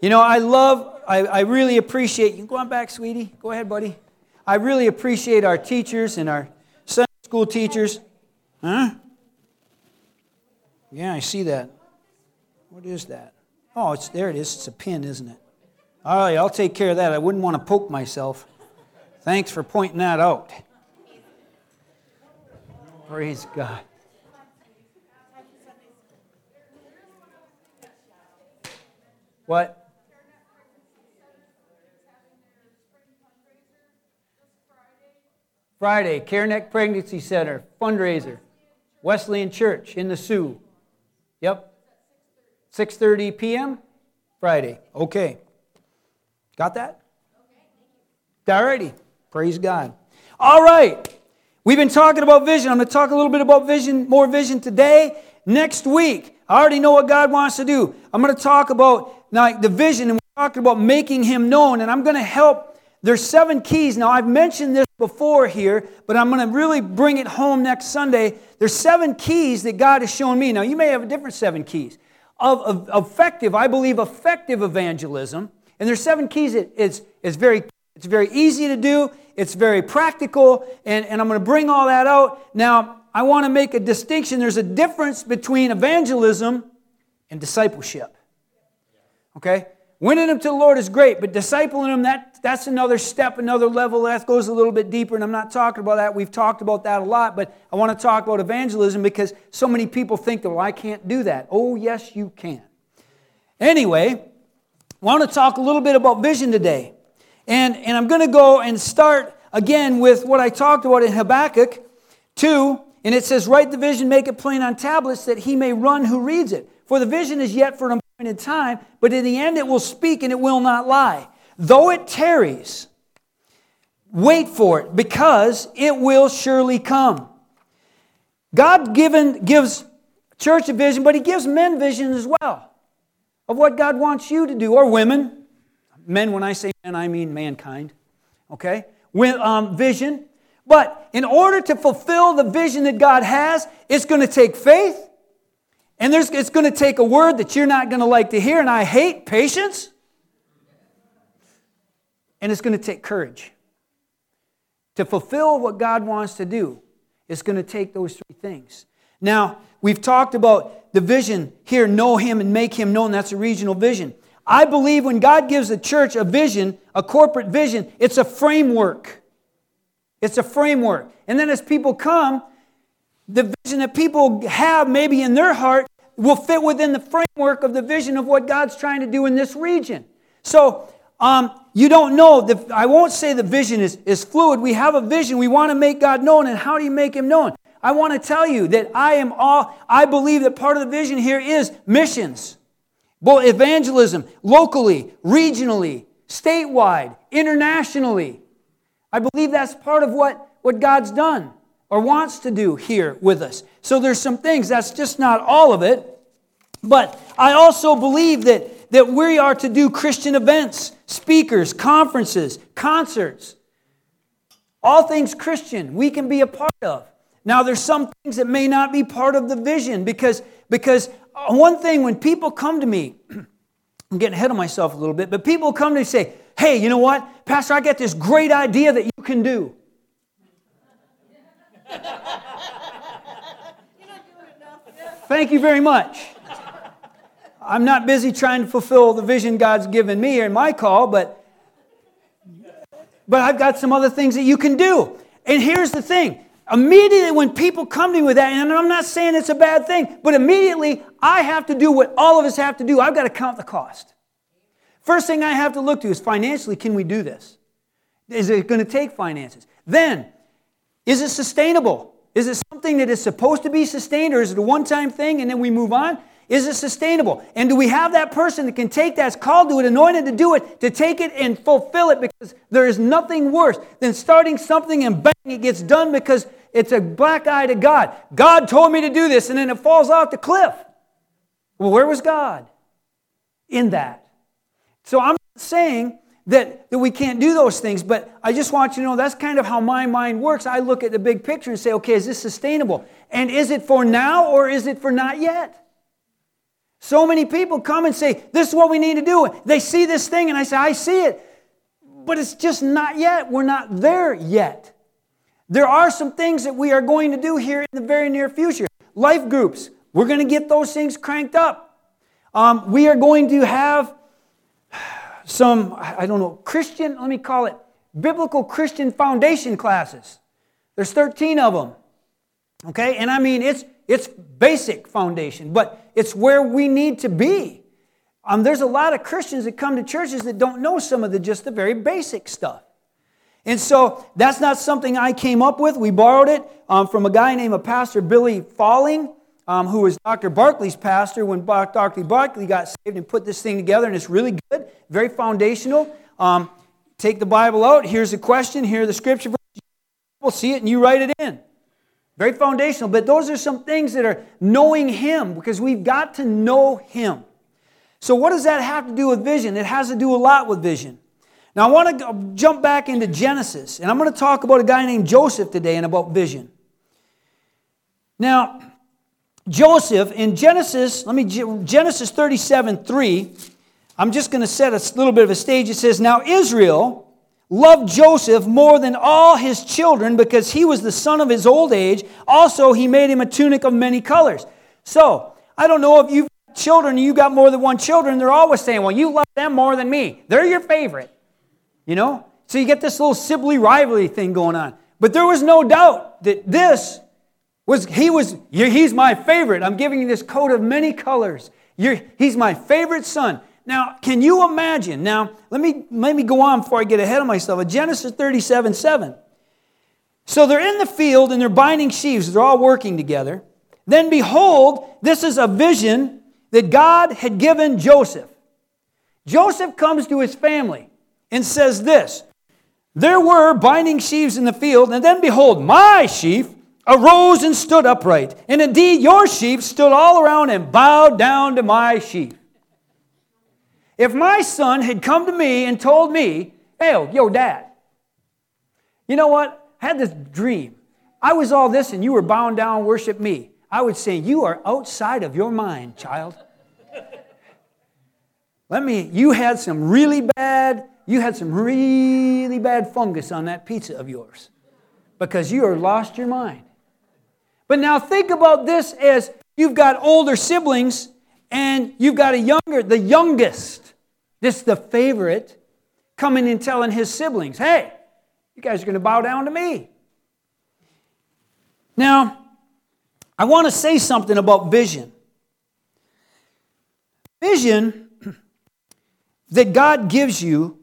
You know, I love, I, I really appreciate, you go on back, sweetie. Go ahead, buddy. I really appreciate our teachers and our Sunday school teachers. Huh? Yeah, I see that. What is that? Oh, it's there it is. It's a pin, isn't it? All right, I'll take care of that. I wouldn't want to poke myself. Thanks for pointing that out. Praise God. What? Friday, CareNet Pregnancy Center fundraiser, Wesleyan Church in the Soo. Yep. 6:30 p.m. Friday. Okay. Got that? All righty. Praise God. All right. We've been talking about vision. I'm going to talk a little bit about vision, more vision today. Next week, I already know what God wants to do. I'm going to talk about like the vision, and we're talking about making Him known. And I'm going to help. There's seven keys. Now I've mentioned this before here, but I'm going to really bring it home next Sunday. There's seven keys that God has shown me. Now you may have a different seven keys of, of effective. I believe effective evangelism. And there's seven keys. It, it's, it's very it's very easy to do, it's very practical, and, and I'm going to bring all that out. Now, I want to make a distinction. There's a difference between evangelism and discipleship. Okay? Winning them to the Lord is great, but discipling them, that, that's another step, another level. That goes a little bit deeper, and I'm not talking about that. We've talked about that a lot, but I want to talk about evangelism because so many people think that, well, I can't do that. Oh, yes, you can. Anyway, I want to talk a little bit about vision today. And, and I'm going to go and start again with what I talked about in Habakkuk 2. And it says, Write the vision, make it plain on tablets, that he may run who reads it. For the vision is yet for an appointed time, but in the end it will speak and it will not lie. Though it tarries, wait for it, because it will surely come. God given, gives church a vision, but he gives men vision as well of what God wants you to do, or women. Men, when I say men, I mean mankind. Okay? With um, vision. But in order to fulfill the vision that God has, it's going to take faith. And it's going to take a word that you're not going to like to hear, and I hate patience. And it's going to take courage. To fulfill what God wants to do, it's going to take those three things. Now, we've talked about the vision here know Him and make Him known. That's a regional vision. I believe when God gives a church a vision, a corporate vision, it's a framework. It's a framework. And then as people come, the vision that people have maybe in their heart will fit within the framework of the vision of what God's trying to do in this region. So, um, you don't know. The, I won't say the vision is, is fluid. We have a vision. We want to make God known. And how do you make Him known? I want to tell you that I am all, I believe that part of the vision here is missions. Both evangelism, locally, regionally, statewide, internationally. I believe that's part of what, what God's done or wants to do here with us. So there's some things, that's just not all of it. But I also believe that, that we are to do Christian events, speakers, conferences, concerts. All things Christian, we can be a part of. Now, there's some things that may not be part of the vision because, because one thing, when people come to me, I'm getting ahead of myself a little bit, but people come to me and say, Hey, you know what? Pastor, I got this great idea that you can do. Thank you very much. I'm not busy trying to fulfill the vision God's given me in my call, but, but I've got some other things that you can do. And here's the thing Immediately, when people come to me with that, and I'm not saying it's a bad thing, but immediately I have to do what all of us have to do. I've got to count the cost. First thing I have to look to is financially, can we do this? Is it going to take finances? Then, is it sustainable? Is it something that is supposed to be sustained, or is it a one time thing and then we move on? Is it sustainable? And do we have that person that can take that's called to it, anointed to do it, to take it and fulfill it? Because there is nothing worse than starting something and bang, it gets done because it's a black eye to God. God told me to do this, and then it falls off the cliff. Well, where was God in that? So I'm saying that, that we can't do those things, but I just want you to know that's kind of how my mind works. I look at the big picture and say, okay, is this sustainable? And is it for now or is it for not yet? So many people come and say, This is what we need to do. They see this thing, and I say, I see it. But it's just not yet. We're not there yet. There are some things that we are going to do here in the very near future. Life groups, we're going to get those things cranked up. Um, we are going to have some, I don't know, Christian, let me call it biblical Christian foundation classes. There's 13 of them. Okay? And I mean, it's, it's basic foundation, but it's where we need to be. Um, there's a lot of Christians that come to churches that don't know some of the just the very basic stuff. And so that's not something I came up with. We borrowed it um, from a guy named a Pastor Billy Falling, um, who was Dr. Barkley's pastor when Dr. Barkley got saved and put this thing together, and it's really good, very foundational. Um, take the Bible out. Here's the question. Here the scripture. We'll see it, and you write it in. Very foundational. But those are some things that are knowing Him because we've got to know Him. So, what does that have to do with vision? It has to do a lot with vision. Now, I want to jump back into Genesis, and I'm going to talk about a guy named Joseph today and about vision. Now, Joseph in Genesis, let me, Genesis 37 3, I'm just going to set a little bit of a stage. It says, Now Israel loved Joseph more than all his children because he was the son of his old age. Also, he made him a tunic of many colors. So, I don't know if you've got children, you got more than one children, they're always saying, Well, you love them more than me. They're your favorite. You know? So you get this little sibling rivalry thing going on. But there was no doubt that this was, he was, he's my favorite. I'm giving you this coat of many colors. You're, he's my favorite son. Now, can you imagine? Now, let me, let me go on before I get ahead of myself. Genesis 37 7. So they're in the field and they're binding sheaves. They're all working together. Then behold, this is a vision that God had given Joseph. Joseph comes to his family and says this There were binding sheaves in the field, and then behold, my sheaf arose and stood upright. And indeed, your sheep stood all around and bowed down to my sheep. If my son had come to me and told me, Hey, yo, dad, you know what? I had this dream. I was all this and you were bowing down worship me. I would say, You are outside of your mind, child. Let me, you had some really bad you had some really bad fungus on that pizza of yours because you are lost your mind. But now think about this as you've got older siblings and you've got a younger, the youngest, this the favorite, coming and telling his siblings, hey, you guys are going to bow down to me. Now, I want to say something about vision. Vision that God gives you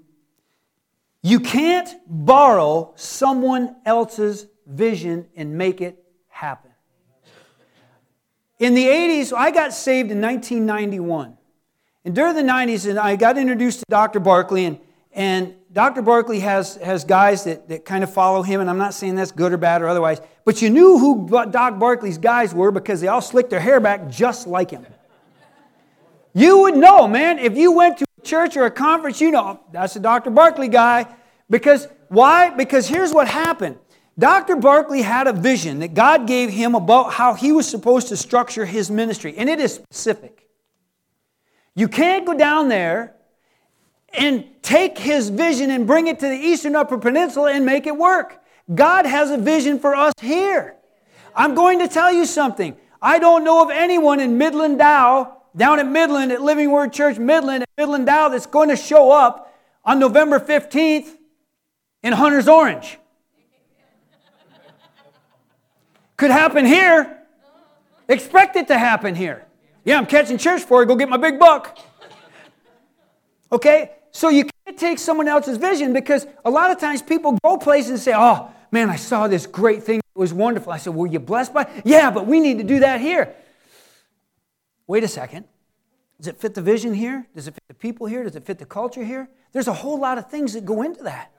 you can't borrow someone else's vision and make it happen. In the 80s, I got saved in 1991. And during the 90s, and I got introduced to Dr. Barkley, and, and Dr. Barkley has, has guys that, that kind of follow him, and I'm not saying that's good or bad or otherwise, but you knew who Doc Barkley's guys were because they all slicked their hair back just like him. You would know, man, if you went to church or a conference, you know, that's a Dr. Barkley guy. Because why? Because here's what happened. Dr. Barclay had a vision that God gave him about how he was supposed to structure his ministry, and it is specific. You can't go down there and take his vision and bring it to the Eastern Upper Peninsula and make it work. God has a vision for us here. I'm going to tell you something. I don't know of anyone in Midland Dow down at Midland, at Living Word Church Midland, at Midland Dow, that's going to show up on November 15th in Hunter's Orange. Could happen here. Expect it to happen here. Yeah, I'm catching church for it. Go get my big buck. Okay? So you can't take someone else's vision because a lot of times people go places and say, oh, man, I saw this great thing. It was wonderful. I said, were you blessed by it? Yeah, but we need to do that here. Wait a second. Does it fit the vision here? Does it fit the people here? Does it fit the culture here? There's a whole lot of things that go into that.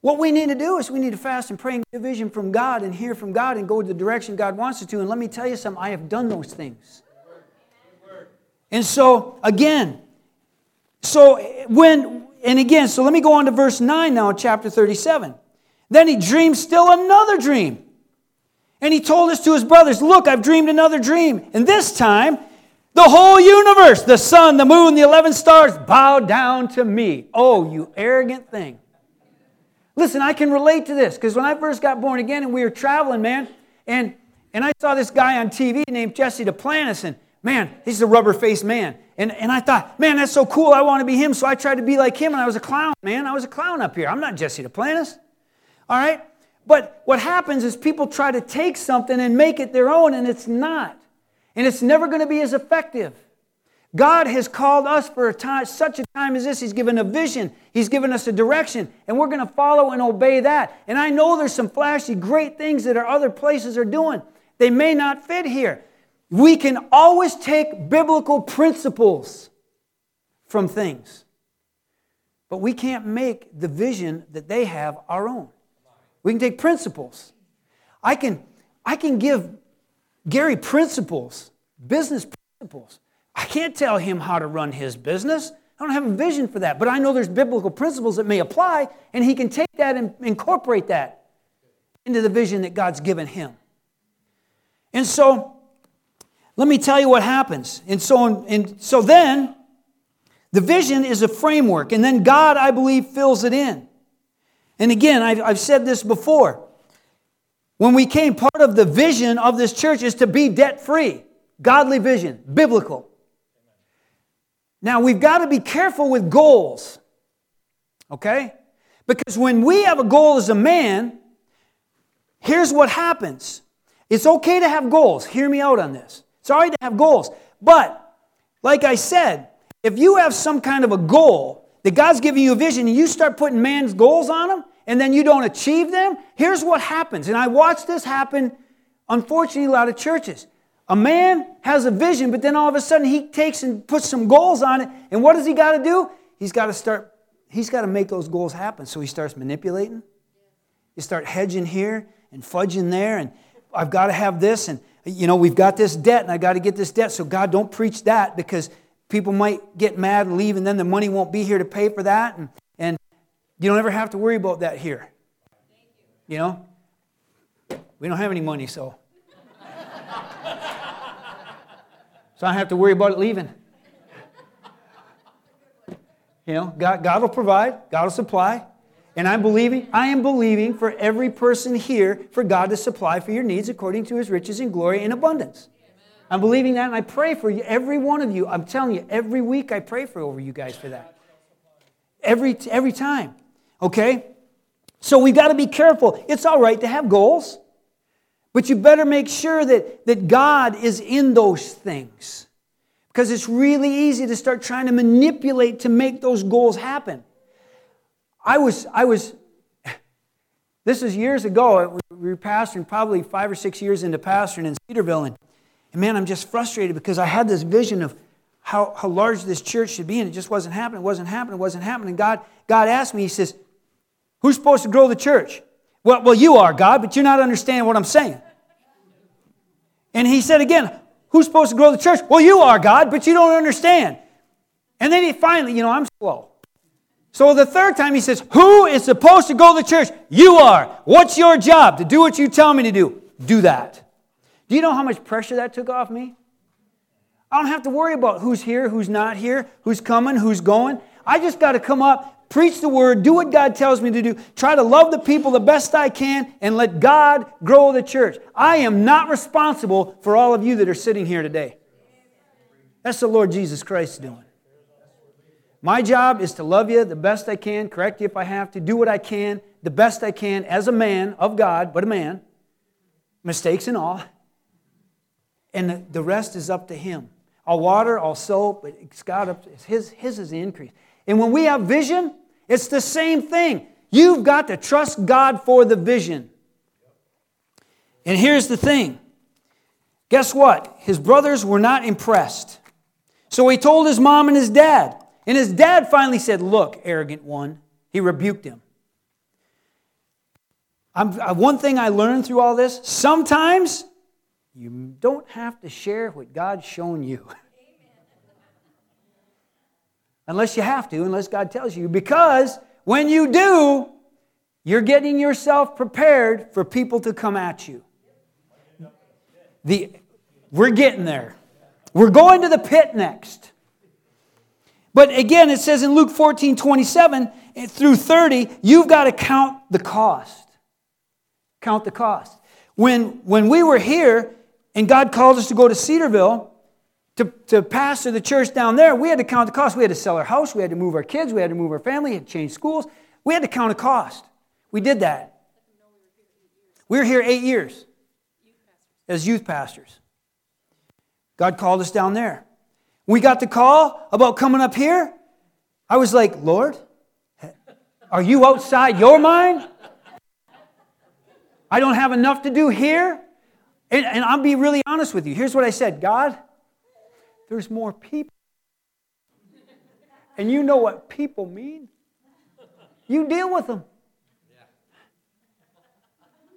What we need to do is we need to fast and pray and get vision from God and hear from God and go the direction God wants us to. And let me tell you something, I have done those things. And so, again, so when, and again, so let me go on to verse 9 now, chapter 37. Then he dreamed still another dream. And he told this to his brothers Look, I've dreamed another dream. And this time The whole universe, the sun, the moon, the 11 stars, bow down to me. Oh, you arrogant thing. Listen, I can relate to this because when I first got born again and we were traveling, man, and, and I saw this guy on TV named Jesse Duplantis, and man, he's a rubber faced man. And, and I thought, man, that's so cool. I want to be him. So I tried to be like him, and I was a clown, man. I was a clown up here. I'm not Jesse Duplantis. All right? But what happens is people try to take something and make it their own, and it's not. And it's never going to be as effective. God has called us for a time, such a time as this. He's given a vision, He's given us a direction, and we're going to follow and obey that. And I know there's some flashy, great things that our other places are doing. They may not fit here. We can always take biblical principles from things, but we can't make the vision that they have our own. We can take principles. I can, I can give Gary principles, business principles. I can't tell him how to run his business. I don't have a vision for that, but I know there's biblical principles that may apply, and he can take that and incorporate that into the vision that God's given him. And so, let me tell you what happens. And so, and so then, the vision is a framework, and then God, I believe, fills it in. And again, I've, I've said this before. When we came, part of the vision of this church is to be debt free, godly vision, biblical. Now, we've got to be careful with goals, okay? Because when we have a goal as a man, here's what happens it's okay to have goals. Hear me out on this. It's all right to have goals. But, like I said, if you have some kind of a goal that God's giving you a vision and you start putting man's goals on them and then you don't achieve them, here's what happens. And I watched this happen, unfortunately, a lot of churches. A man has a vision, but then all of a sudden he takes and puts some goals on it. And what does he got to do? He's got to start, he's got to make those goals happen. So he starts manipulating. You start hedging here and fudging there. And I've got to have this. And, you know, we've got this debt and I got to get this debt. So God, don't preach that because people might get mad and leave and then the money won't be here to pay for that. And, and you don't ever have to worry about that here. You know? We don't have any money, so. So I don't have to worry about it leaving. You know, God, God will provide, God will supply. And I'm believing, I am believing for every person here for God to supply for your needs according to his riches and glory in abundance. I'm believing that and I pray for you, every one of you. I'm telling you, every week I pray for over you guys for that. Every, every time. Okay? So we've got to be careful. It's all right to have goals. But you better make sure that, that God is in those things. Because it's really easy to start trying to manipulate to make those goals happen. I was, I was, this is years ago. Uh, we were pastoring, probably five or six years into pastoring in Cedarville. And, and man, I'm just frustrated because I had this vision of how, how large this church should be, and it just wasn't happening, it wasn't happening, it wasn't happening. God, God asked me, He says, Who's supposed to grow the church? Well, well, you are, God, but you're not understanding what I'm saying. And he said again, Who's supposed to grow the church? Well, you are, God, but you don't understand. And then he finally, you know, I'm slow. So the third time he says, Who is supposed to grow the church? You are. What's your job? To do what you tell me to do. Do that. Do you know how much pressure that took off me? I don't have to worry about who's here, who's not here, who's coming, who's going. I just got to come up, preach the word, do what God tells me to do, try to love the people the best I can, and let God grow the church. I am not responsible for all of you that are sitting here today. That's the Lord Jesus Christ doing. My job is to love you the best I can, correct you if I have to, do what I can, the best I can as a man of God, but a man, mistakes and all. And the rest is up to Him. I'll water, I'll sow, but it's God up, his, his is the increase. And when we have vision, it's the same thing. You've got to trust God for the vision. And here's the thing guess what? His brothers were not impressed. So he told his mom and his dad. And his dad finally said, Look, arrogant one. He rebuked him. I'm, uh, one thing I learned through all this sometimes you don't have to share what God's shown you. unless you have to, unless God tells you. Because when you do, you're getting yourself prepared for people to come at you. The, we're getting there. We're going to the pit next. But again, it says in Luke 14 27 through 30, you've got to count the cost. Count the cost. When, when we were here and God called us to go to Cedarville to, to pastor the church down there, we had to count the cost. We had to sell our house, we had to move our kids, we had to move our family, had to change schools. We had to count a cost. We did that. We were here eight years as youth pastors. God called us down there. We got the call about coming up here. I was like, Lord, are you outside your mind? I don't have enough to do here. And, and I'll be really honest with you. Here's what I said God, there's more people. And you know what people mean. You deal with them.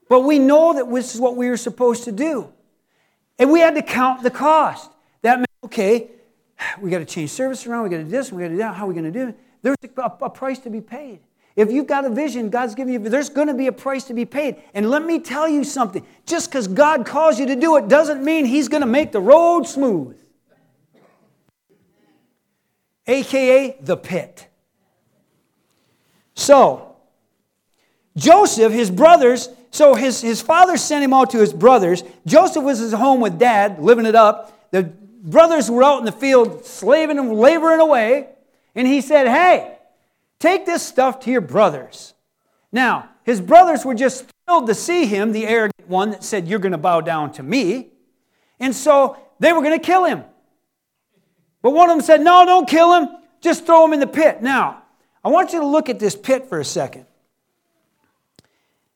But we know that this is what we were supposed to do. And we had to count the cost. That meant, okay, we got to change service around, we got to do this, we got to do that. How are we going to do it? There's a, a price to be paid. If you've got a vision, God's giving you, there's going to be a price to be paid. And let me tell you something just because God calls you to do it doesn't mean He's going to make the road smooth. AKA the pit. So, Joseph, his brothers, so his, his father sent him out to his brothers. Joseph was at home with dad, living it up. The brothers were out in the field slaving and laboring away. And he said, Hey, take this stuff to your brothers. Now, his brothers were just thrilled to see him, the arrogant one that said, You're going to bow down to me. And so they were going to kill him. But one of them said, No, don't kill him. Just throw him in the pit. Now, I want you to look at this pit for a second.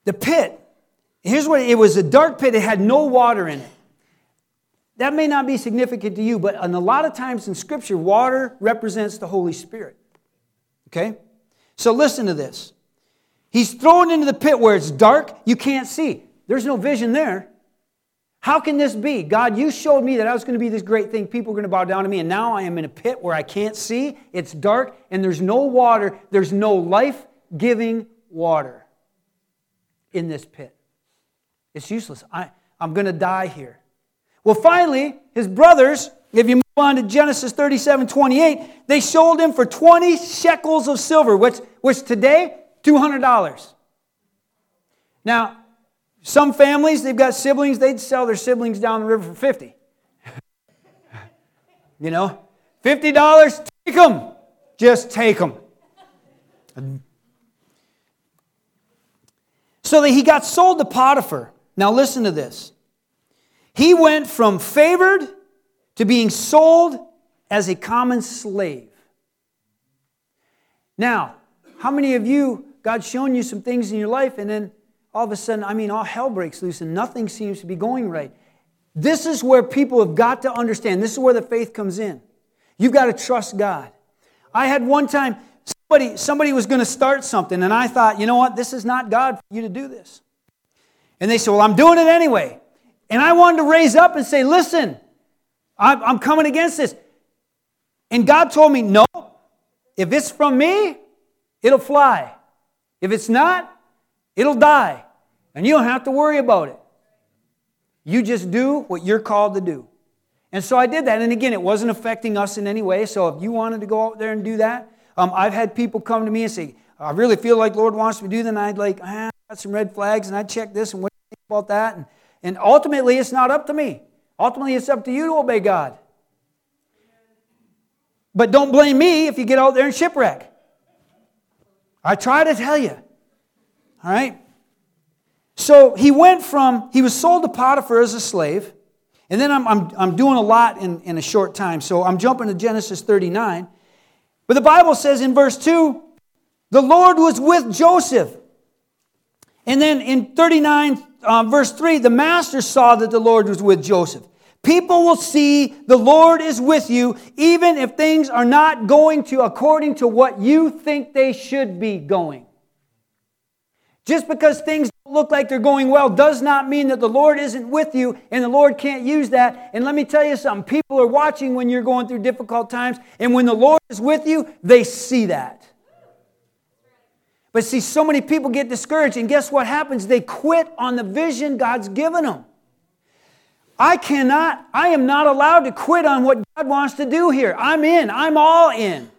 The pit Here's what it was a dark pit, it had no water in it. That may not be significant to you, but a lot of times in Scripture, water represents the Holy Spirit. Okay? So listen to this. He's thrown into the pit where it's dark, you can't see. There's no vision there. How can this be? God, you showed me that I was going to be this great thing. People are going to bow down to me, and now I am in a pit where I can't see. It's dark, and there's no water. There's no life giving water in this pit. It's useless. I, I'm going to die here. Well, finally, his brothers, if you move on to Genesis 37 28, they sold him for 20 shekels of silver, which, which today, $200. Now, some families, they've got siblings, they'd sell their siblings down the river for 50. you know, $50, take them. Just take them. So that he got sold to Potiphar. Now, listen to this. He went from favored to being sold as a common slave. Now, how many of you, God's shown you some things in your life, and then all of a sudden, I mean, all hell breaks loose and nothing seems to be going right? This is where people have got to understand. This is where the faith comes in. You've got to trust God. I had one time, somebody, somebody was going to start something, and I thought, you know what? This is not God for you to do this. And they said, Well, I'm doing it anyway. And I wanted to raise up and say, Listen, I'm coming against this. And God told me, No, if it's from me, it'll fly. If it's not, it'll die. And you don't have to worry about it. You just do what you're called to do. And so I did that. And again, it wasn't affecting us in any way. So if you wanted to go out there and do that, um, I've had people come to me and say, I really feel like Lord wants me to do that. And I'd like, ah, got some red flags and I check this and what do you think about that? And, and ultimately, it's not up to me. Ultimately, it's up to you to obey God. But don't blame me if you get out there and shipwreck. I try to tell you. All right? So he went from, he was sold to Potiphar as a slave. And then I'm, I'm, I'm doing a lot in, in a short time. So I'm jumping to Genesis 39. But the Bible says in verse 2 the Lord was with Joseph and then in 39, uh, verse 3, the master saw that the Lord was with Joseph. People will see the Lord is with you, even if things are not going to according to what you think they should be going. Just because things look like they're going well does not mean that the Lord isn't with you and the Lord can't use that. And let me tell you something people are watching when you're going through difficult times, and when the Lord is with you, they see that. But see, so many people get discouraged, and guess what happens? They quit on the vision God's given them. I cannot, I am not allowed to quit on what God wants to do here. I'm in, I'm all in.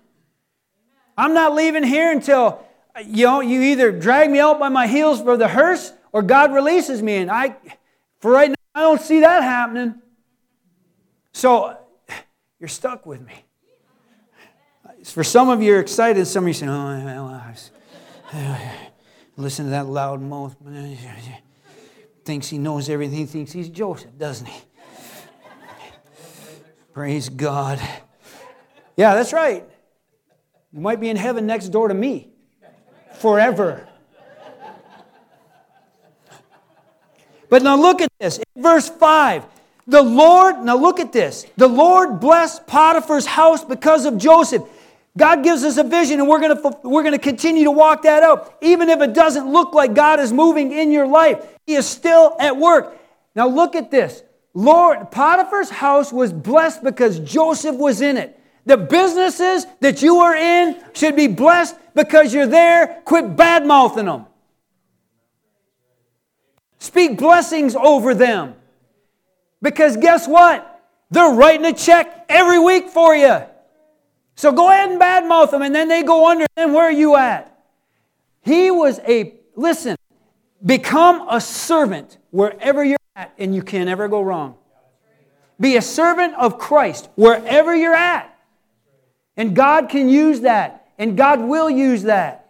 I'm not leaving here until you know you either drag me out by my heels for the hearse or God releases me. And I for right now I don't see that happening. So you're stuck with me. For some of you are excited, some of you say, oh, listen to that loud mouth thinks he knows everything. Thinks he's Joseph, doesn't he? Praise God. Yeah, that's right. You might be in heaven next door to me forever. But now look at this. In verse 5, the Lord, now look at this. The Lord blessed Potiphar's house because of Joseph. God gives us a vision and we're going to we're going to continue to walk that out. Even if it doesn't look like God is moving in your life, he is still at work. Now look at this. Lord Potiphar's house was blessed because Joseph was in it. The businesses that you are in should be blessed because you're there. Quit bad mouthing them. Speak blessings over them. Because guess what? They're writing a check every week for you. So go ahead and badmouth them, and then they go under. Then where are you at? He was a, listen, become a servant wherever you're at, and you can never go wrong. Be a servant of Christ wherever you're at. And God can use that, and God will use that.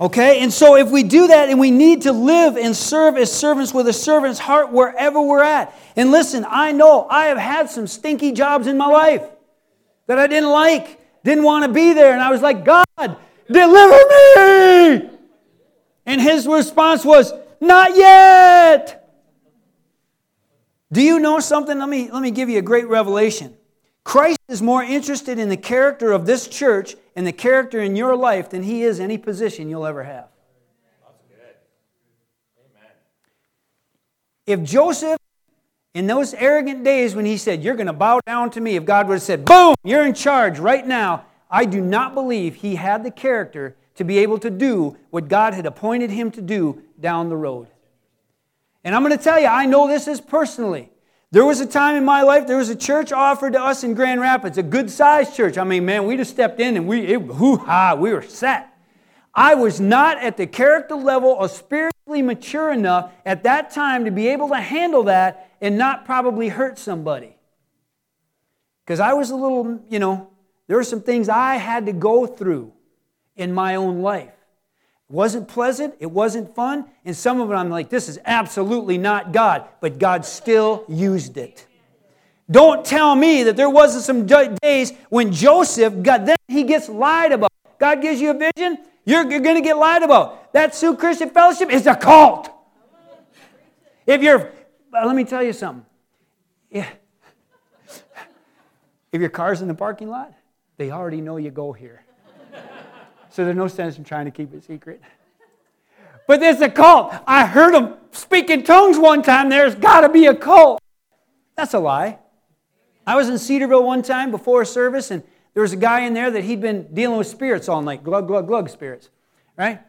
Okay? And so if we do that and we need to live and serve as servants with a servant's heart wherever we're at. And listen, I know I have had some stinky jobs in my life that I didn't like, didn't want to be there. And I was like, God, deliver me. And his response was, Not yet. Do you know something? Let me, let me give you a great revelation. Christ is more interested in the character of this church and the character in your life than he is any position you'll ever have. If Joseph, in those arrogant days when he said, You're going to bow down to me, if God would have said, Boom, you're in charge right now, I do not believe he had the character to be able to do what God had appointed him to do down the road. And I'm going to tell you, I know this is personally. There was a time in my life, there was a church offered to us in Grand Rapids, a good sized church. I mean, man, we just stepped in and we, hoo ha, we were set. I was not at the character level or spiritually mature enough at that time to be able to handle that and not probably hurt somebody. Because I was a little, you know, there were some things I had to go through in my own life. It wasn't pleasant, it wasn't fun, and some of it I'm like, this is absolutely not God, but God still used it. Don't tell me that there wasn't some days when Joseph got then he gets lied about. God gives you a vision, you're, you're going to get lied about. That Soo Christian Fellowship is a cult. If you're, uh, let me tell you something. Yeah. If your car's in the parking lot, they already know you go here. So there's no sense in trying to keep it secret. But there's a cult. I heard them speak in tongues one time. There's got to be a cult. That's a lie. I was in Cedarville one time before a service, and there was a guy in there that he'd been dealing with spirits all night, glug, glug, glug spirits, right?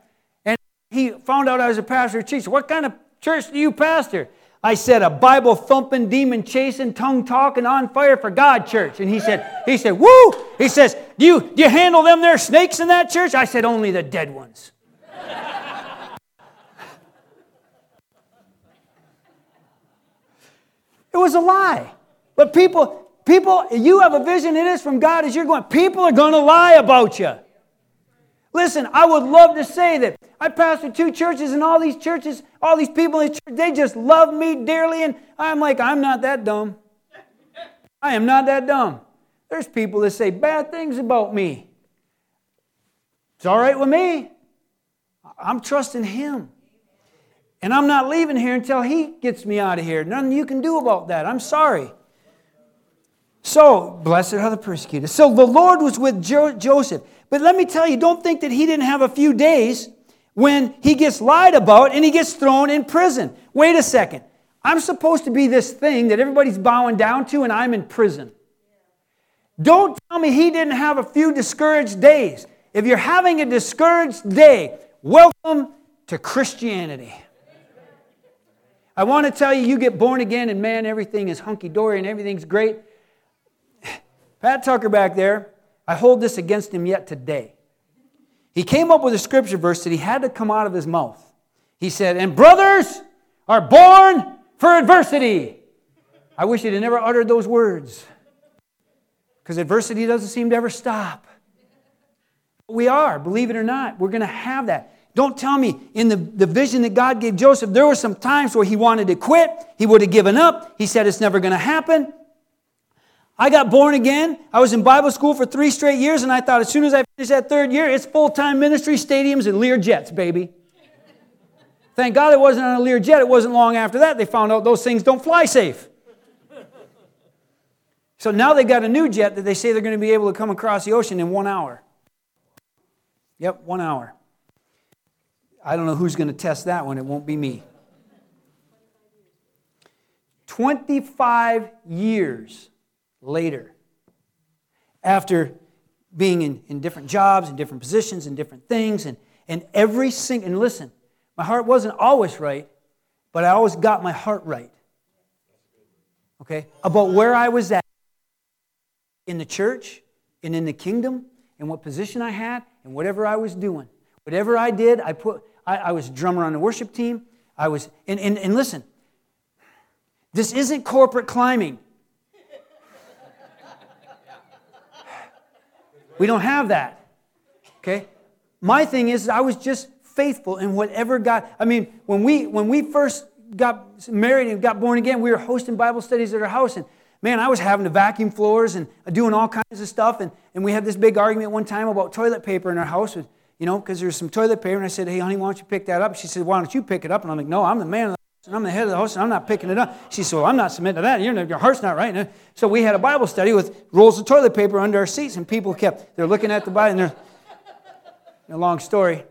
And he found out I was a pastor of church. What kind of church do you pastor? I said, a Bible thumping, demon chasing, tongue talking, on fire for God church. And he said, he said, woo! He says, do you, do you handle them there snakes in that church? I said, only the dead ones. it was a lie. But people, people, you have a vision, it is from God as you're going. People are going to lie about you. Listen, I would love to say that I pastor two churches, and all these churches, all these people in the church, they just love me dearly. And I'm like, I'm not that dumb. I am not that dumb. There's people that say bad things about me. It's all right with me. I'm trusting Him. And I'm not leaving here until He gets me out of here. Nothing you can do about that. I'm sorry. So, blessed are the persecuted. So the Lord was with jo- Joseph. But let me tell you, don't think that he didn't have a few days when he gets lied about and he gets thrown in prison. Wait a second. I'm supposed to be this thing that everybody's bowing down to, and I'm in prison. Don't tell me he didn't have a few discouraged days. If you're having a discouraged day, welcome to Christianity. I want to tell you, you get born again, and man, everything is hunky dory and everything's great. Pat Tucker back there, I hold this against him yet today. He came up with a scripture verse that he had to come out of his mouth. He said, And brothers are born for adversity. I wish he'd never uttered those words because adversity doesn't seem to ever stop. We are, believe it or not. We're going to have that. Don't tell me in the, the vision that God gave Joseph, there were some times where he wanted to quit. He would have given up. He said it's never going to happen. I got born again. I was in Bible school for three straight years, and I thought as soon as I finish that third year, it's full time ministry, stadiums, and Lear jets, baby. Thank God it wasn't on a Lear jet. It wasn't long after that they found out those things don't fly safe. So now they got a new jet that they say they're going to be able to come across the ocean in one hour. Yep, one hour. I don't know who's going to test that one. It won't be me. 25 years later, after being in, in different jobs and different positions and different things, and, and every single, and listen, my heart wasn't always right, but I always got my heart right. Okay? About where I was at in the church and in the kingdom and what position I had and whatever I was doing. Whatever I did, I put I, I was drummer on the worship team. I was, and, and, and listen, this isn't corporate climbing. We don't have that. Okay? My thing is, I was just faithful in whatever God. I mean, when we when we first got married and got born again, we were hosting Bible studies at our house, and man, I was having to vacuum floors and doing all kinds of stuff. And, and we had this big argument one time about toilet paper in our house. With, you know, because there's some toilet paper. And I said, hey, honey, why don't you pick that up? She said, why don't you pick it up? And I'm like, no, I'm the man and I'm the head of the house, and I'm not picking it up. She said, well, I'm not submitting to that. You're, your heart's not right. So we had a Bible study with rolls of toilet paper under our seats, and people kept, they're looking at the Bible, and they're, a long story.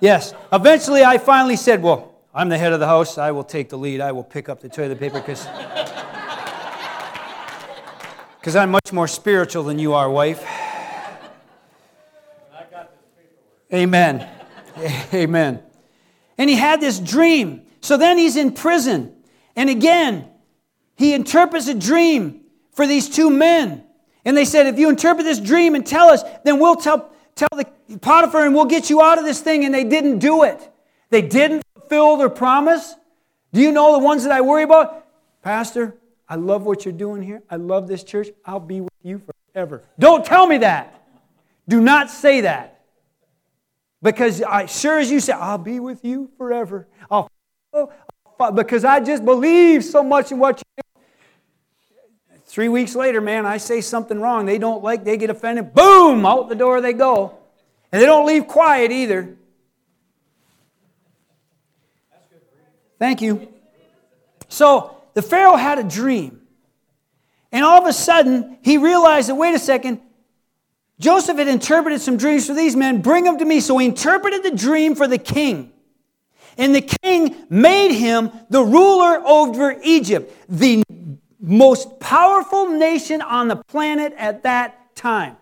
yes. Eventually, I finally said, well, I'm the head of the house. I will take the lead. I will pick up the toilet paper because because I'm much more spiritual than you are, wife. Amen. Amen. And he had this dream. So then he's in prison. And again, he interprets a dream for these two men. And they said, if you interpret this dream and tell us, then we'll tell, tell the Potiphar and we'll get you out of this thing. And they didn't do it. They didn't fulfill their promise. Do you know the ones that I worry about? Pastor, I love what you're doing here. I love this church. I'll be with you forever. Don't tell me that. Do not say that. Because I sure as you say, I'll be with you forever. I'll because I just believe so much in what you do. Three weeks later, man, I say something wrong. They don't like, they get offended. Boom, out the door they go. And they don't leave quiet either. Thank you. So the Pharaoh had a dream. And all of a sudden, he realized that, wait a second, Joseph had interpreted some dreams for these men. Bring them to me. So he interpreted the dream for the king. And the king made him the ruler over Egypt, the most powerful nation on the planet at that time.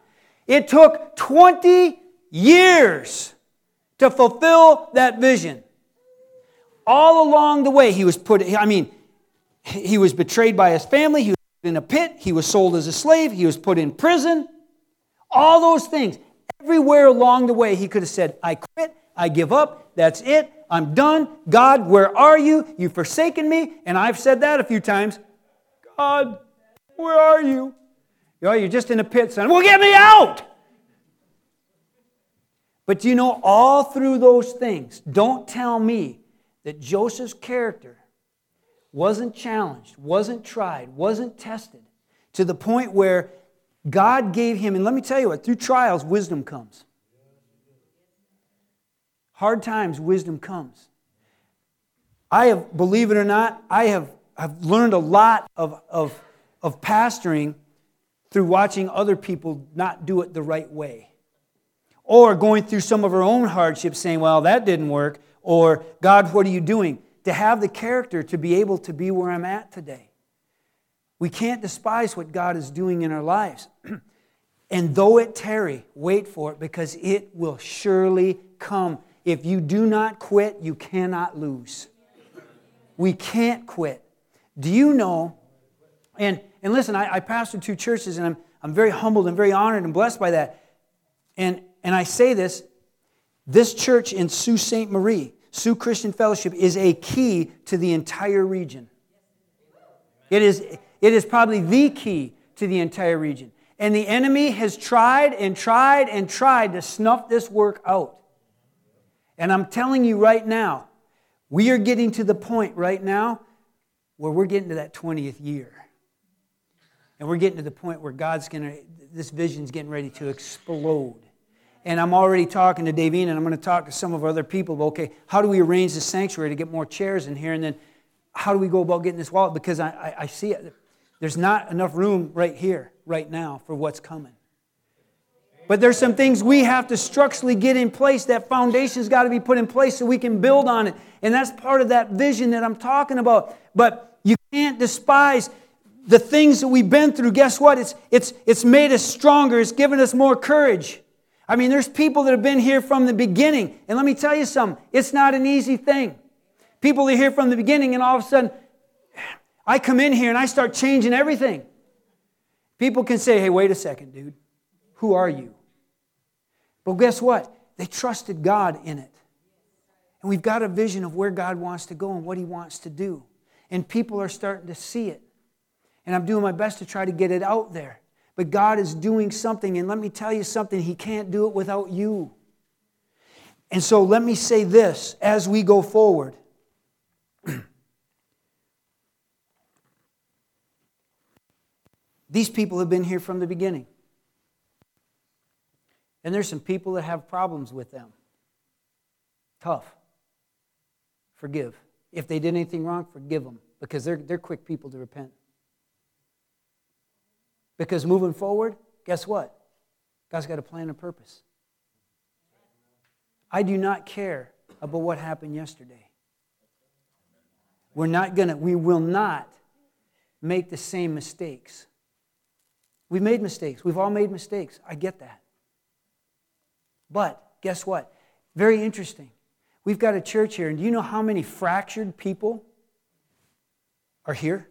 It took 20 years to fulfill that vision. All along the way, he was put, I mean, he was betrayed by his family. He was in a pit. He was sold as a slave. He was put in prison. All those things. Everywhere along the way, he could have said, I quit. I give up. That's it. I'm done. God, where are you? You've forsaken me. And I've said that a few times. God, where are you? You know, you're just in a pit, son. Well, get me out. But you know, all through those things, don't tell me that Joseph's character wasn't challenged, wasn't tried, wasn't tested to the point where God gave him, and let me tell you what, through trials, wisdom comes. Hard times, wisdom comes. I have, believe it or not, I have, have learned a lot of, of, of pastoring through watching other people not do it the right way. Or going through some of our own hardships saying, well, that didn't work. Or, God, what are you doing? to have the character to be able to be where I'm at today. We can't despise what God is doing in our lives. And though it tarry, wait for it because it will surely come. If you do not quit, you cannot lose. We can't quit. Do you know? And, and listen, I, I pastor two churches and I'm, I'm very humbled and very honored and blessed by that. And, and I say this this church in Sault Ste. Marie, Soo Christian Fellowship, is a key to the entire region. It is, it is probably the key to the entire region. And the enemy has tried and tried and tried to snuff this work out. And I'm telling you right now, we are getting to the point right now where we're getting to that 20th year. And we're getting to the point where God's going to, this vision's getting ready to explode. And I'm already talking to Davina, and I'm going to talk to some of our other people. About, okay, how do we arrange the sanctuary to get more chairs in here? And then how do we go about getting this wall? Because I, I, I see it. There's not enough room right here, right now, for what's coming. But there's some things we have to structurally get in place. That foundation's got to be put in place so we can build on it. And that's part of that vision that I'm talking about. But you can't despise the things that we've been through. Guess what? It's, it's, it's made us stronger, it's given us more courage. I mean, there's people that have been here from the beginning. And let me tell you something, it's not an easy thing. People are here from the beginning, and all of a sudden, I come in here and I start changing everything. People can say, hey, wait a second, dude. Who are you? But guess what? They trusted God in it. And we've got a vision of where God wants to go and what He wants to do. And people are starting to see it. And I'm doing my best to try to get it out there. But God is doing something, and let me tell you something, He can't do it without you. And so let me say this as we go forward. These people have been here from the beginning. And there's some people that have problems with them. Tough. Forgive. If they did anything wrong, forgive them because they're, they're quick people to repent. Because moving forward, guess what? God's got a plan and purpose. I do not care about what happened yesterday. We're not gonna, we will not make the same mistakes. We've made mistakes. We've all made mistakes. I get that. But guess what? Very interesting. We've got a church here, and do you know how many fractured people are here?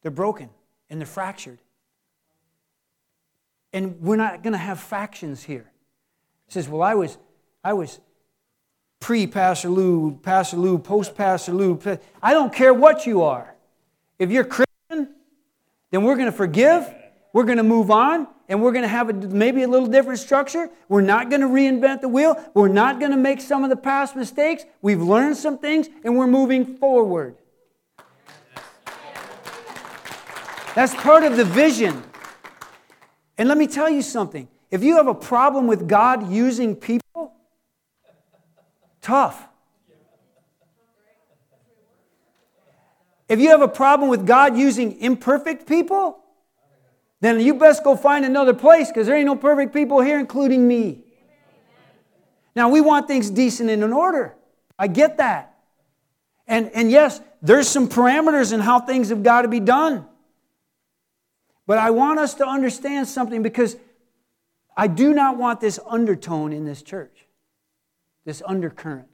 They're broken and they're fractured. And we're not going to have factions here. He says, Well, I was, I was pre Pastor Lou, Pastor Lou, post Pastor Lou. I don't care what you are. If you're Christian, then we're going to forgive, we're going to move on, and we're going to have a, maybe a little different structure. We're not going to reinvent the wheel. We're not going to make some of the past mistakes. We've learned some things, and we're moving forward. That's part of the vision. And let me tell you something if you have a problem with God using people, tough. If you have a problem with God using imperfect people, then you best go find another place because there ain't no perfect people here, including me. Now, we want things decent and in order. I get that. And, and yes, there's some parameters in how things have got to be done. But I want us to understand something because I do not want this undertone in this church, this undercurrent.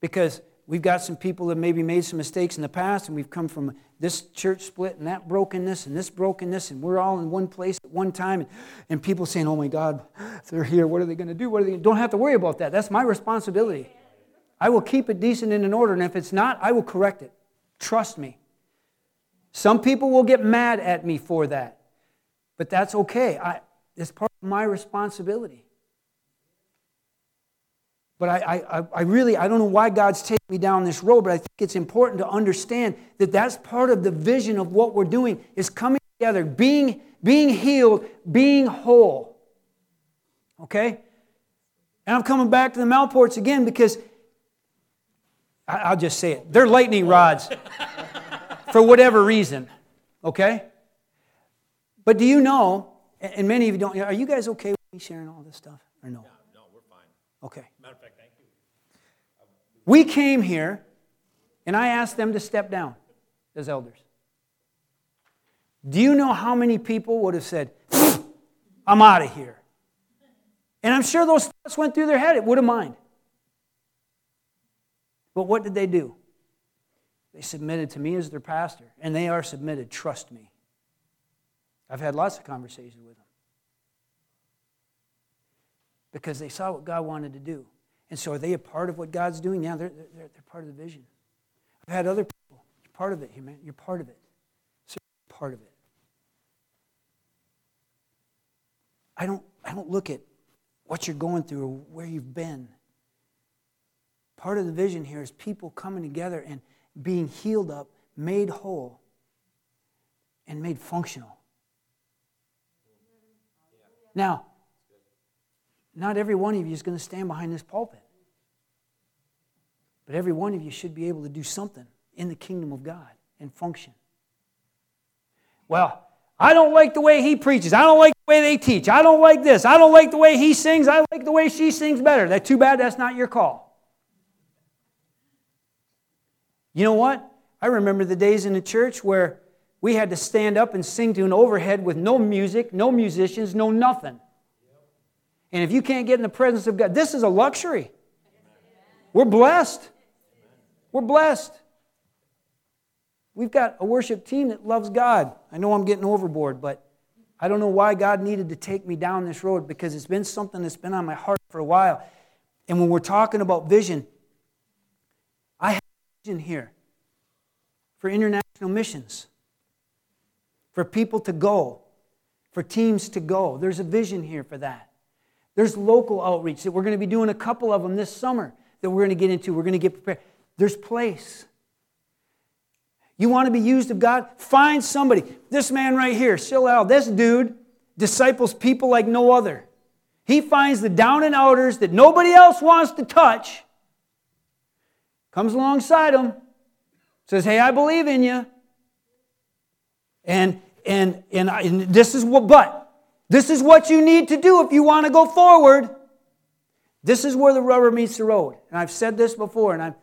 Because we've got some people that maybe made some mistakes in the past, and we've come from this church split and that brokenness and this brokenness, and we're all in one place at one time, and, and people saying, Oh my God, they're here, what are they going to do? What are they Don't have to worry about that. That's my responsibility. I will keep it decent and in order, and if it's not, I will correct it. Trust me. Some people will get mad at me for that, but that's okay. I, it's part of my responsibility. But I, I, I really, I don't know why God's taking me down this road, but I think it's important to understand that that's part of the vision of what we're doing is coming together, being, being healed, being whole. Okay? And I'm coming back to the Malports again because I'll just say it. They're lightning rods for whatever reason, okay? But do you know, and many of you don't, are you guys okay with me sharing all this stuff or no? No, we're fine. Okay. Matter of fact, thank you. We came here and I asked them to step down as elders. Do you know how many people would have said, I'm out of here? And I'm sure those thoughts went through their head. It would have mind. But what did they do? They submitted to me as their pastor, and they are submitted. Trust me. I've had lots of conversations with them because they saw what God wanted to do. And so, are they a part of what God's doing? Yeah, they're, they're, they're part of the vision. I've had other people. You're part of it, man. You're part of it. So you're part of it. I don't, I don't look at what you're going through or where you've been. Part of the vision here is people coming together and being healed up, made whole, and made functional. Now, not every one of you is going to stand behind this pulpit. But every one of you should be able to do something in the kingdom of God and function. Well, I don't like the way he preaches. I don't like the way they teach. I don't like this. I don't like the way he sings. I like the way she sings better. That's too bad that's not your call. You know what? I remember the days in the church where we had to stand up and sing to an overhead with no music, no musicians, no nothing. And if you can't get in the presence of God, this is a luxury. We're blessed. We're blessed. We've got a worship team that loves God. I know I'm getting overboard, but I don't know why God needed to take me down this road because it's been something that's been on my heart for a while. And when we're talking about vision, I have vision here for international missions, for people to go, for teams to go. There's a vision here for that. There's local outreach that we're going to be doing a couple of them this summer that we're going to get into. We're going to get prepared. There's place. You want to be used of God? Find somebody. This man right here, Shilal, this dude disciples people like no other. He finds the down and outers that nobody else wants to touch, comes alongside them, says, Hey, I believe in you. And, and, and, I, and this is what, but this is what you need to do if you want to go forward. This is where the rubber meets the road. And I've said this before, and I'm,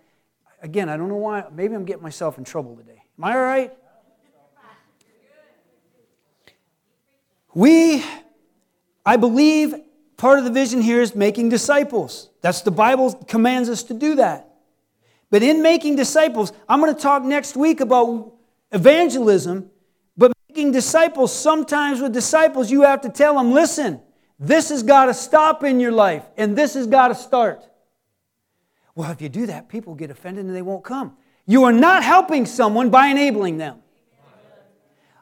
again, I don't know why, maybe I'm getting myself in trouble today. Am I all right? We, I believe, part of the vision here is making disciples. That's the Bible commands us to do that. But in making disciples, I'm going to talk next week about evangelism. Making disciples, sometimes with disciples, you have to tell them, listen, this has got to stop in your life, and this has got to start. Well, if you do that, people get offended and they won't come. You are not helping someone by enabling them.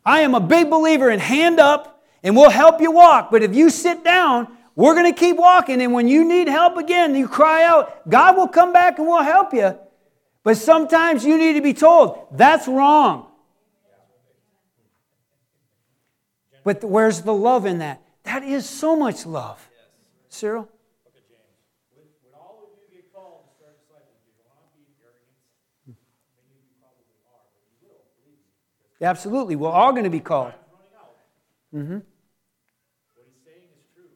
I am a big believer in hand up and we'll help you walk. But if you sit down, we're going to keep walking. And when you need help again, you cry out, God will come back and we'll help you. But sometimes you need to be told, that's wrong. But where's the love in that? That is so much love. Yes. Cyril? Absolutely. We're all going to be called. Mm-hmm. What he's saying is true.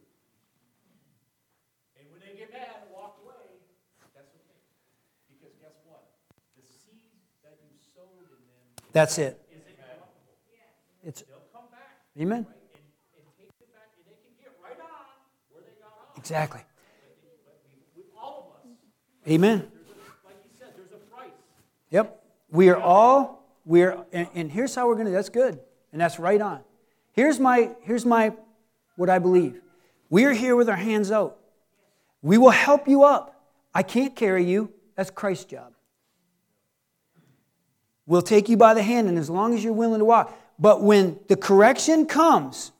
And when they get mad and walk away, that's okay. Because guess what? The seed that you sowed in them. That's it. Is it's, They'll come back. Amen. Exactly. Amen. Yep. We are all we're, and, and here's how we're going to, that's good. And that's right on. Here's my, here's my, what I believe. We're here with our hands out. We will help you up. I can't carry you. That's Christ's job. We'll take you by the hand, and as long as you're willing to walk. But when the correction comes,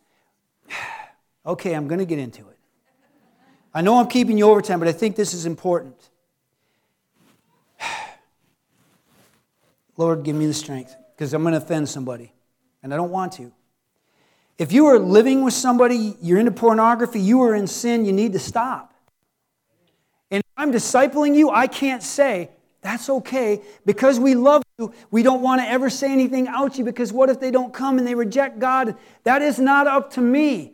okay, I'm going to get into it. I know I'm keeping you over time, but I think this is important. Lord, give me the strength because I'm going to offend somebody, and I don't want to. If you are living with somebody, you're into pornography, you are in sin, you need to stop. And if I'm discipling you, I can't say, that's okay. Because we love we don't want to ever say anything you because what if they don't come and they reject God? That is not up to me.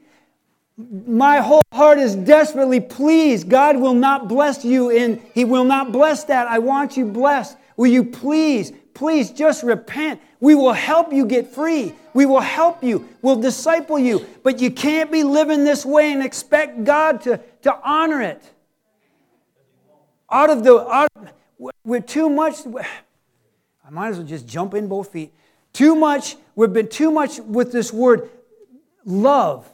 My whole heart is desperately pleased. God will not bless you, and He will not bless that. I want you blessed. Will you please please just repent. We will help you get free. We will help you. We'll disciple you. But you can't be living this way and expect God to, to honor it. Out of the, out, we're too much, I might as well just jump in both feet. Too much, we've been too much with this word love.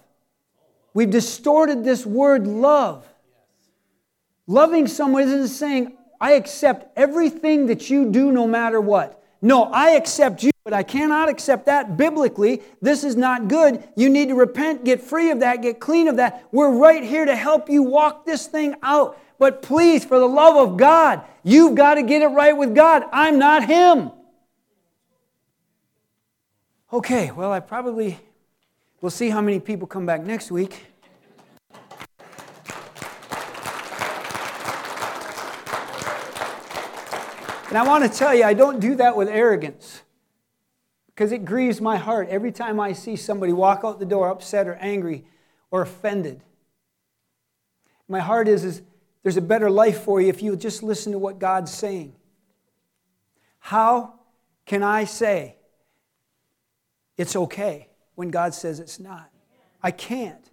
We've distorted this word love. Loving someone isn't saying, I accept everything that you do no matter what. No, I accept you, but I cannot accept that biblically. This is not good. You need to repent, get free of that, get clean of that. We're right here to help you walk this thing out. But please, for the love of God, you've got to get it right with God. I'm not Him. Okay, well, I probably will see how many people come back next week. And I want to tell you, I don't do that with arrogance because it grieves my heart every time I see somebody walk out the door upset or angry or offended. My heart is, is there's a better life for you if you just listen to what God's saying. How can I say it's okay when God says it's not? I can't.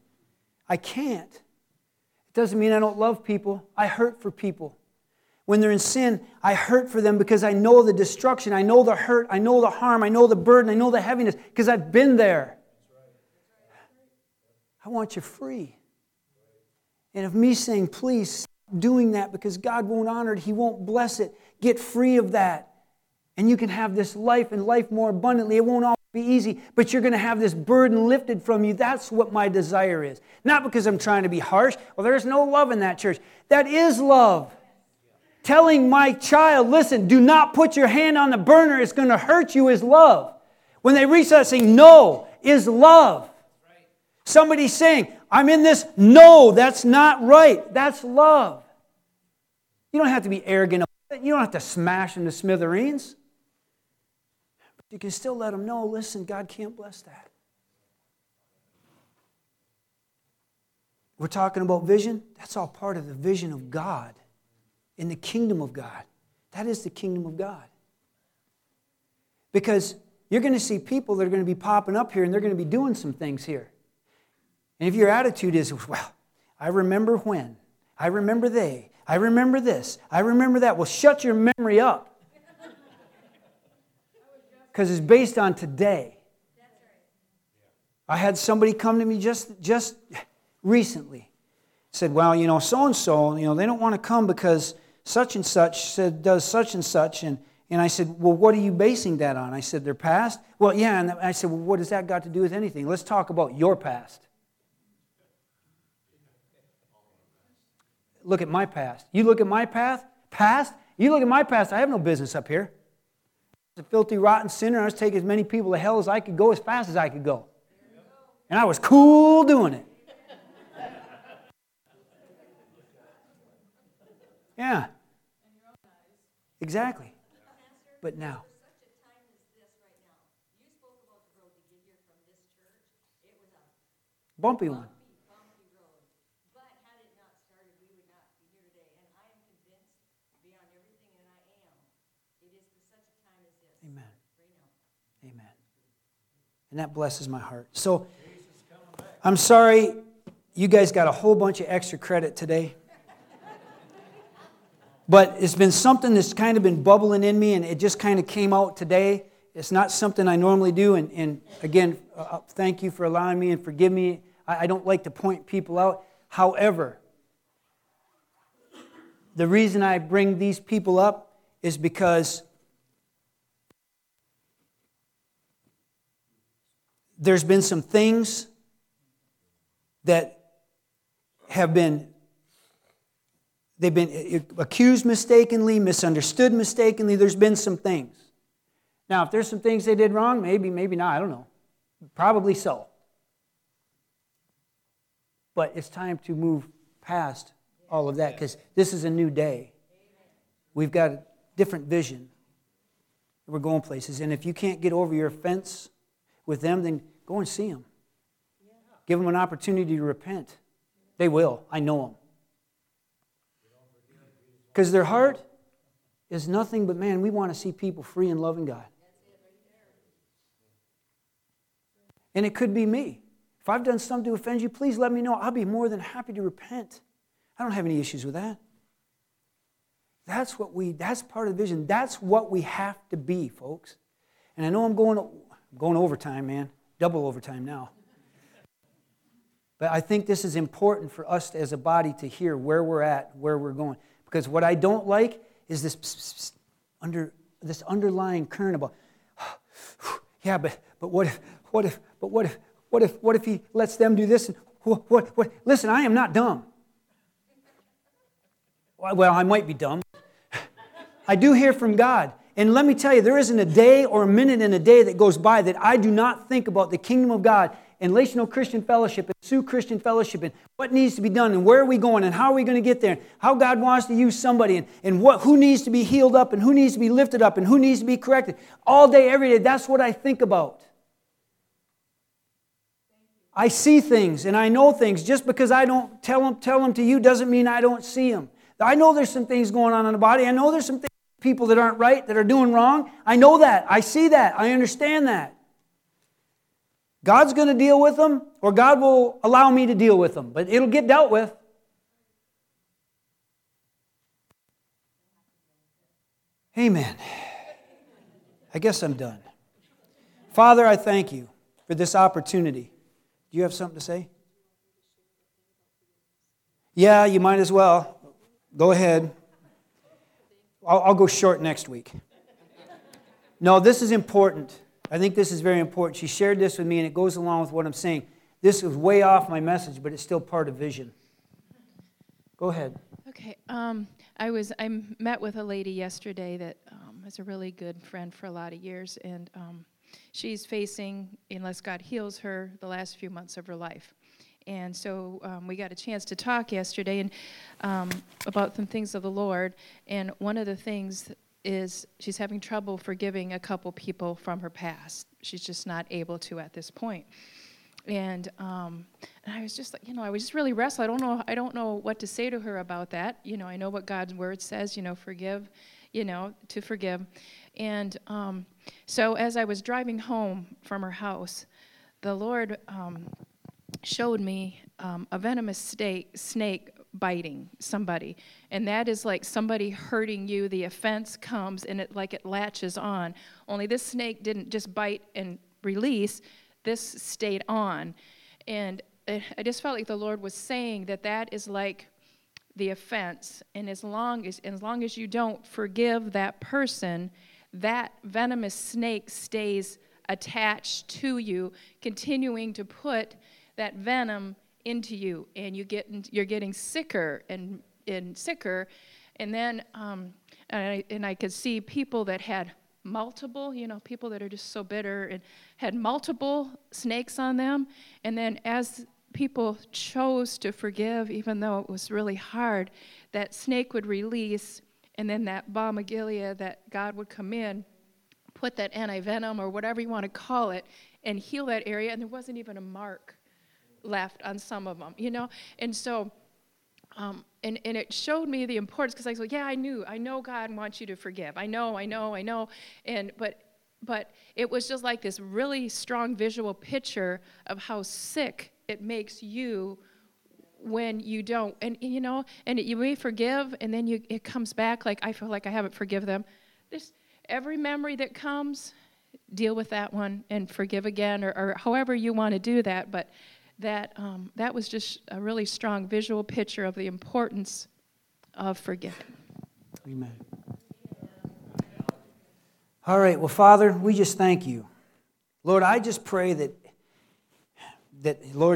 I can't. It doesn't mean I don't love people. I hurt for people. When they're in sin, I hurt for them because I know the destruction, I know the hurt, I know the harm, I know the burden, I know the heaviness because I've been there. I want you free. And of me saying, please doing that because God won't honor it, He won't bless it, get free of that. And you can have this life and life more abundantly. It won't always be easy, but you're going to have this burden lifted from you. That's what my desire is. Not because I'm trying to be harsh. Well, there's no love in that church. That is love telling my child, listen, do not put your hand on the burner, it's going to hurt you, is love. When they reach that saying, no, is love. Somebody saying, I'm in this, no, that's not right. That's love. You don't have to be arrogant. You don't have to smash into smithereens. But you can still let them know listen, God can't bless that. We're talking about vision. That's all part of the vision of God in the kingdom of God. That is the kingdom of God. Because you're going to see people that are going to be popping up here and they're going to be doing some things here. And if your attitude is, well, I remember when, I remember they, I remember this, I remember that, well, shut your memory up. Because it's based on today. I had somebody come to me just, just recently. Said, well, you know, so and so, you know, they don't want to come because such and such said, does such and such. And, and I said, Well, what are you basing that on? I said, Their past? Well, yeah. And I said, Well, what does that got to do with anything? Let's talk about your past. Look at my past. You look at my past, past, you look at my past, I have no business up here. I was a filthy, rotten sinner. I was taking as many people to hell as I could go as fast as I could go. And I was cool doing it. Yeah. Exactly. But now. Bumpy one. Amen. Amen. And that blesses my heart. So I'm sorry you guys got a whole bunch of extra credit today. But it's been something that's kind of been bubbling in me, and it just kind of came out today. It's not something I normally do. And, and again, uh, uh, thank you for allowing me and forgive me. I, I don't like to point people out. However, the reason I bring these people up is because there's been some things that have been They've been accused mistakenly, misunderstood mistakenly. There's been some things. Now, if there's some things they did wrong, maybe, maybe not, I don't know. Probably so. But it's time to move past all of that because this is a new day. We've got a different vision. We're going places. And if you can't get over your offense with them, then go and see them. Give them an opportunity to repent. They will. I know them. Because their heart is nothing but, man, we want to see people free and loving God. And it could be me. If I've done something to offend you, please let me know. I'll be more than happy to repent. I don't have any issues with that. That's what we, that's part of the vision. That's what we have to be, folks. And I know I'm going, I'm going overtime, man. Double overtime now. But I think this is important for us as a body to hear where we're at, where we're going. Because what I don't like is this under this underlying current about, yeah, but but what if what if but what if what if what if he lets them do this and what what, what? listen, I am not dumb. Well, I might be dumb. I do hear from God. And let me tell you, there isn't a day or a minute in a day that goes by that I do not think about the kingdom of God and Relational Christian Fellowship and Soo Christian Fellowship and what needs to be done and where are we going and how are we going to get there and how God wants to use somebody and, and what, who needs to be healed up and who needs to be lifted up and who needs to be corrected. All day, every day, that's what I think about. I see things and I know things. Just because I don't tell them, tell them to you doesn't mean I don't see them. I know there's some things going on in the body. I know there's some things, people that aren't right, that are doing wrong. I know that. I see that. I understand that. God's going to deal with them, or God will allow me to deal with them, but it'll get dealt with. Amen. I guess I'm done. Father, I thank you for this opportunity. Do you have something to say? Yeah, you might as well. Go ahead. I'll, I'll go short next week. No, this is important. I think this is very important. She shared this with me, and it goes along with what I'm saying. This is way off my message, but it's still part of vision. Go ahead. Okay. Um, I was I met with a lady yesterday that um, is a really good friend for a lot of years, and um, she's facing, unless God heals her, the last few months of her life. And so um, we got a chance to talk yesterday and um, about some things of the Lord. And one of the things is she's having trouble forgiving a couple people from her past. She's just not able to at this point. And, um, and I was just like, you know, I was just really restless. I don't know, I don't know what to say to her about that. You know, I know what God's word says. You know, forgive, you know, to forgive. And um, so as I was driving home from her house, the Lord um, showed me um, a venomous snake, snake biting somebody. And that is like somebody hurting you the offense comes and it like it latches on. Only this snake didn't just bite and release this stayed on. And i just felt like the lord was saying that that is like the offense. And as long as as long as you don't forgive that person that venomous snake stays attached to you continuing to put that venom into you, and you get you're getting sicker and and sicker, and then um, and I, and I could see people that had multiple, you know, people that are just so bitter and had multiple snakes on them, and then as people chose to forgive, even though it was really hard, that snake would release, and then that balm of Gilead, that God would come in, put that anti venom or whatever you want to call it, and heal that area, and there wasn't even a mark left on some of them, you know? And so, um, and, and it showed me the importance because I was like, yeah, I knew, I know God wants you to forgive. I know, I know, I know. And, but, but it was just like this really strong visual picture of how sick it makes you when you don't and you know and you may forgive and then you it comes back like i feel like i haven't forgive them this every memory that comes deal with that one and forgive again or, or however you want to do that but that um, that was just a really strong visual picture of the importance of forgiving. Amen. All right, well, Father, we just thank you. Lord, I just pray that that Lord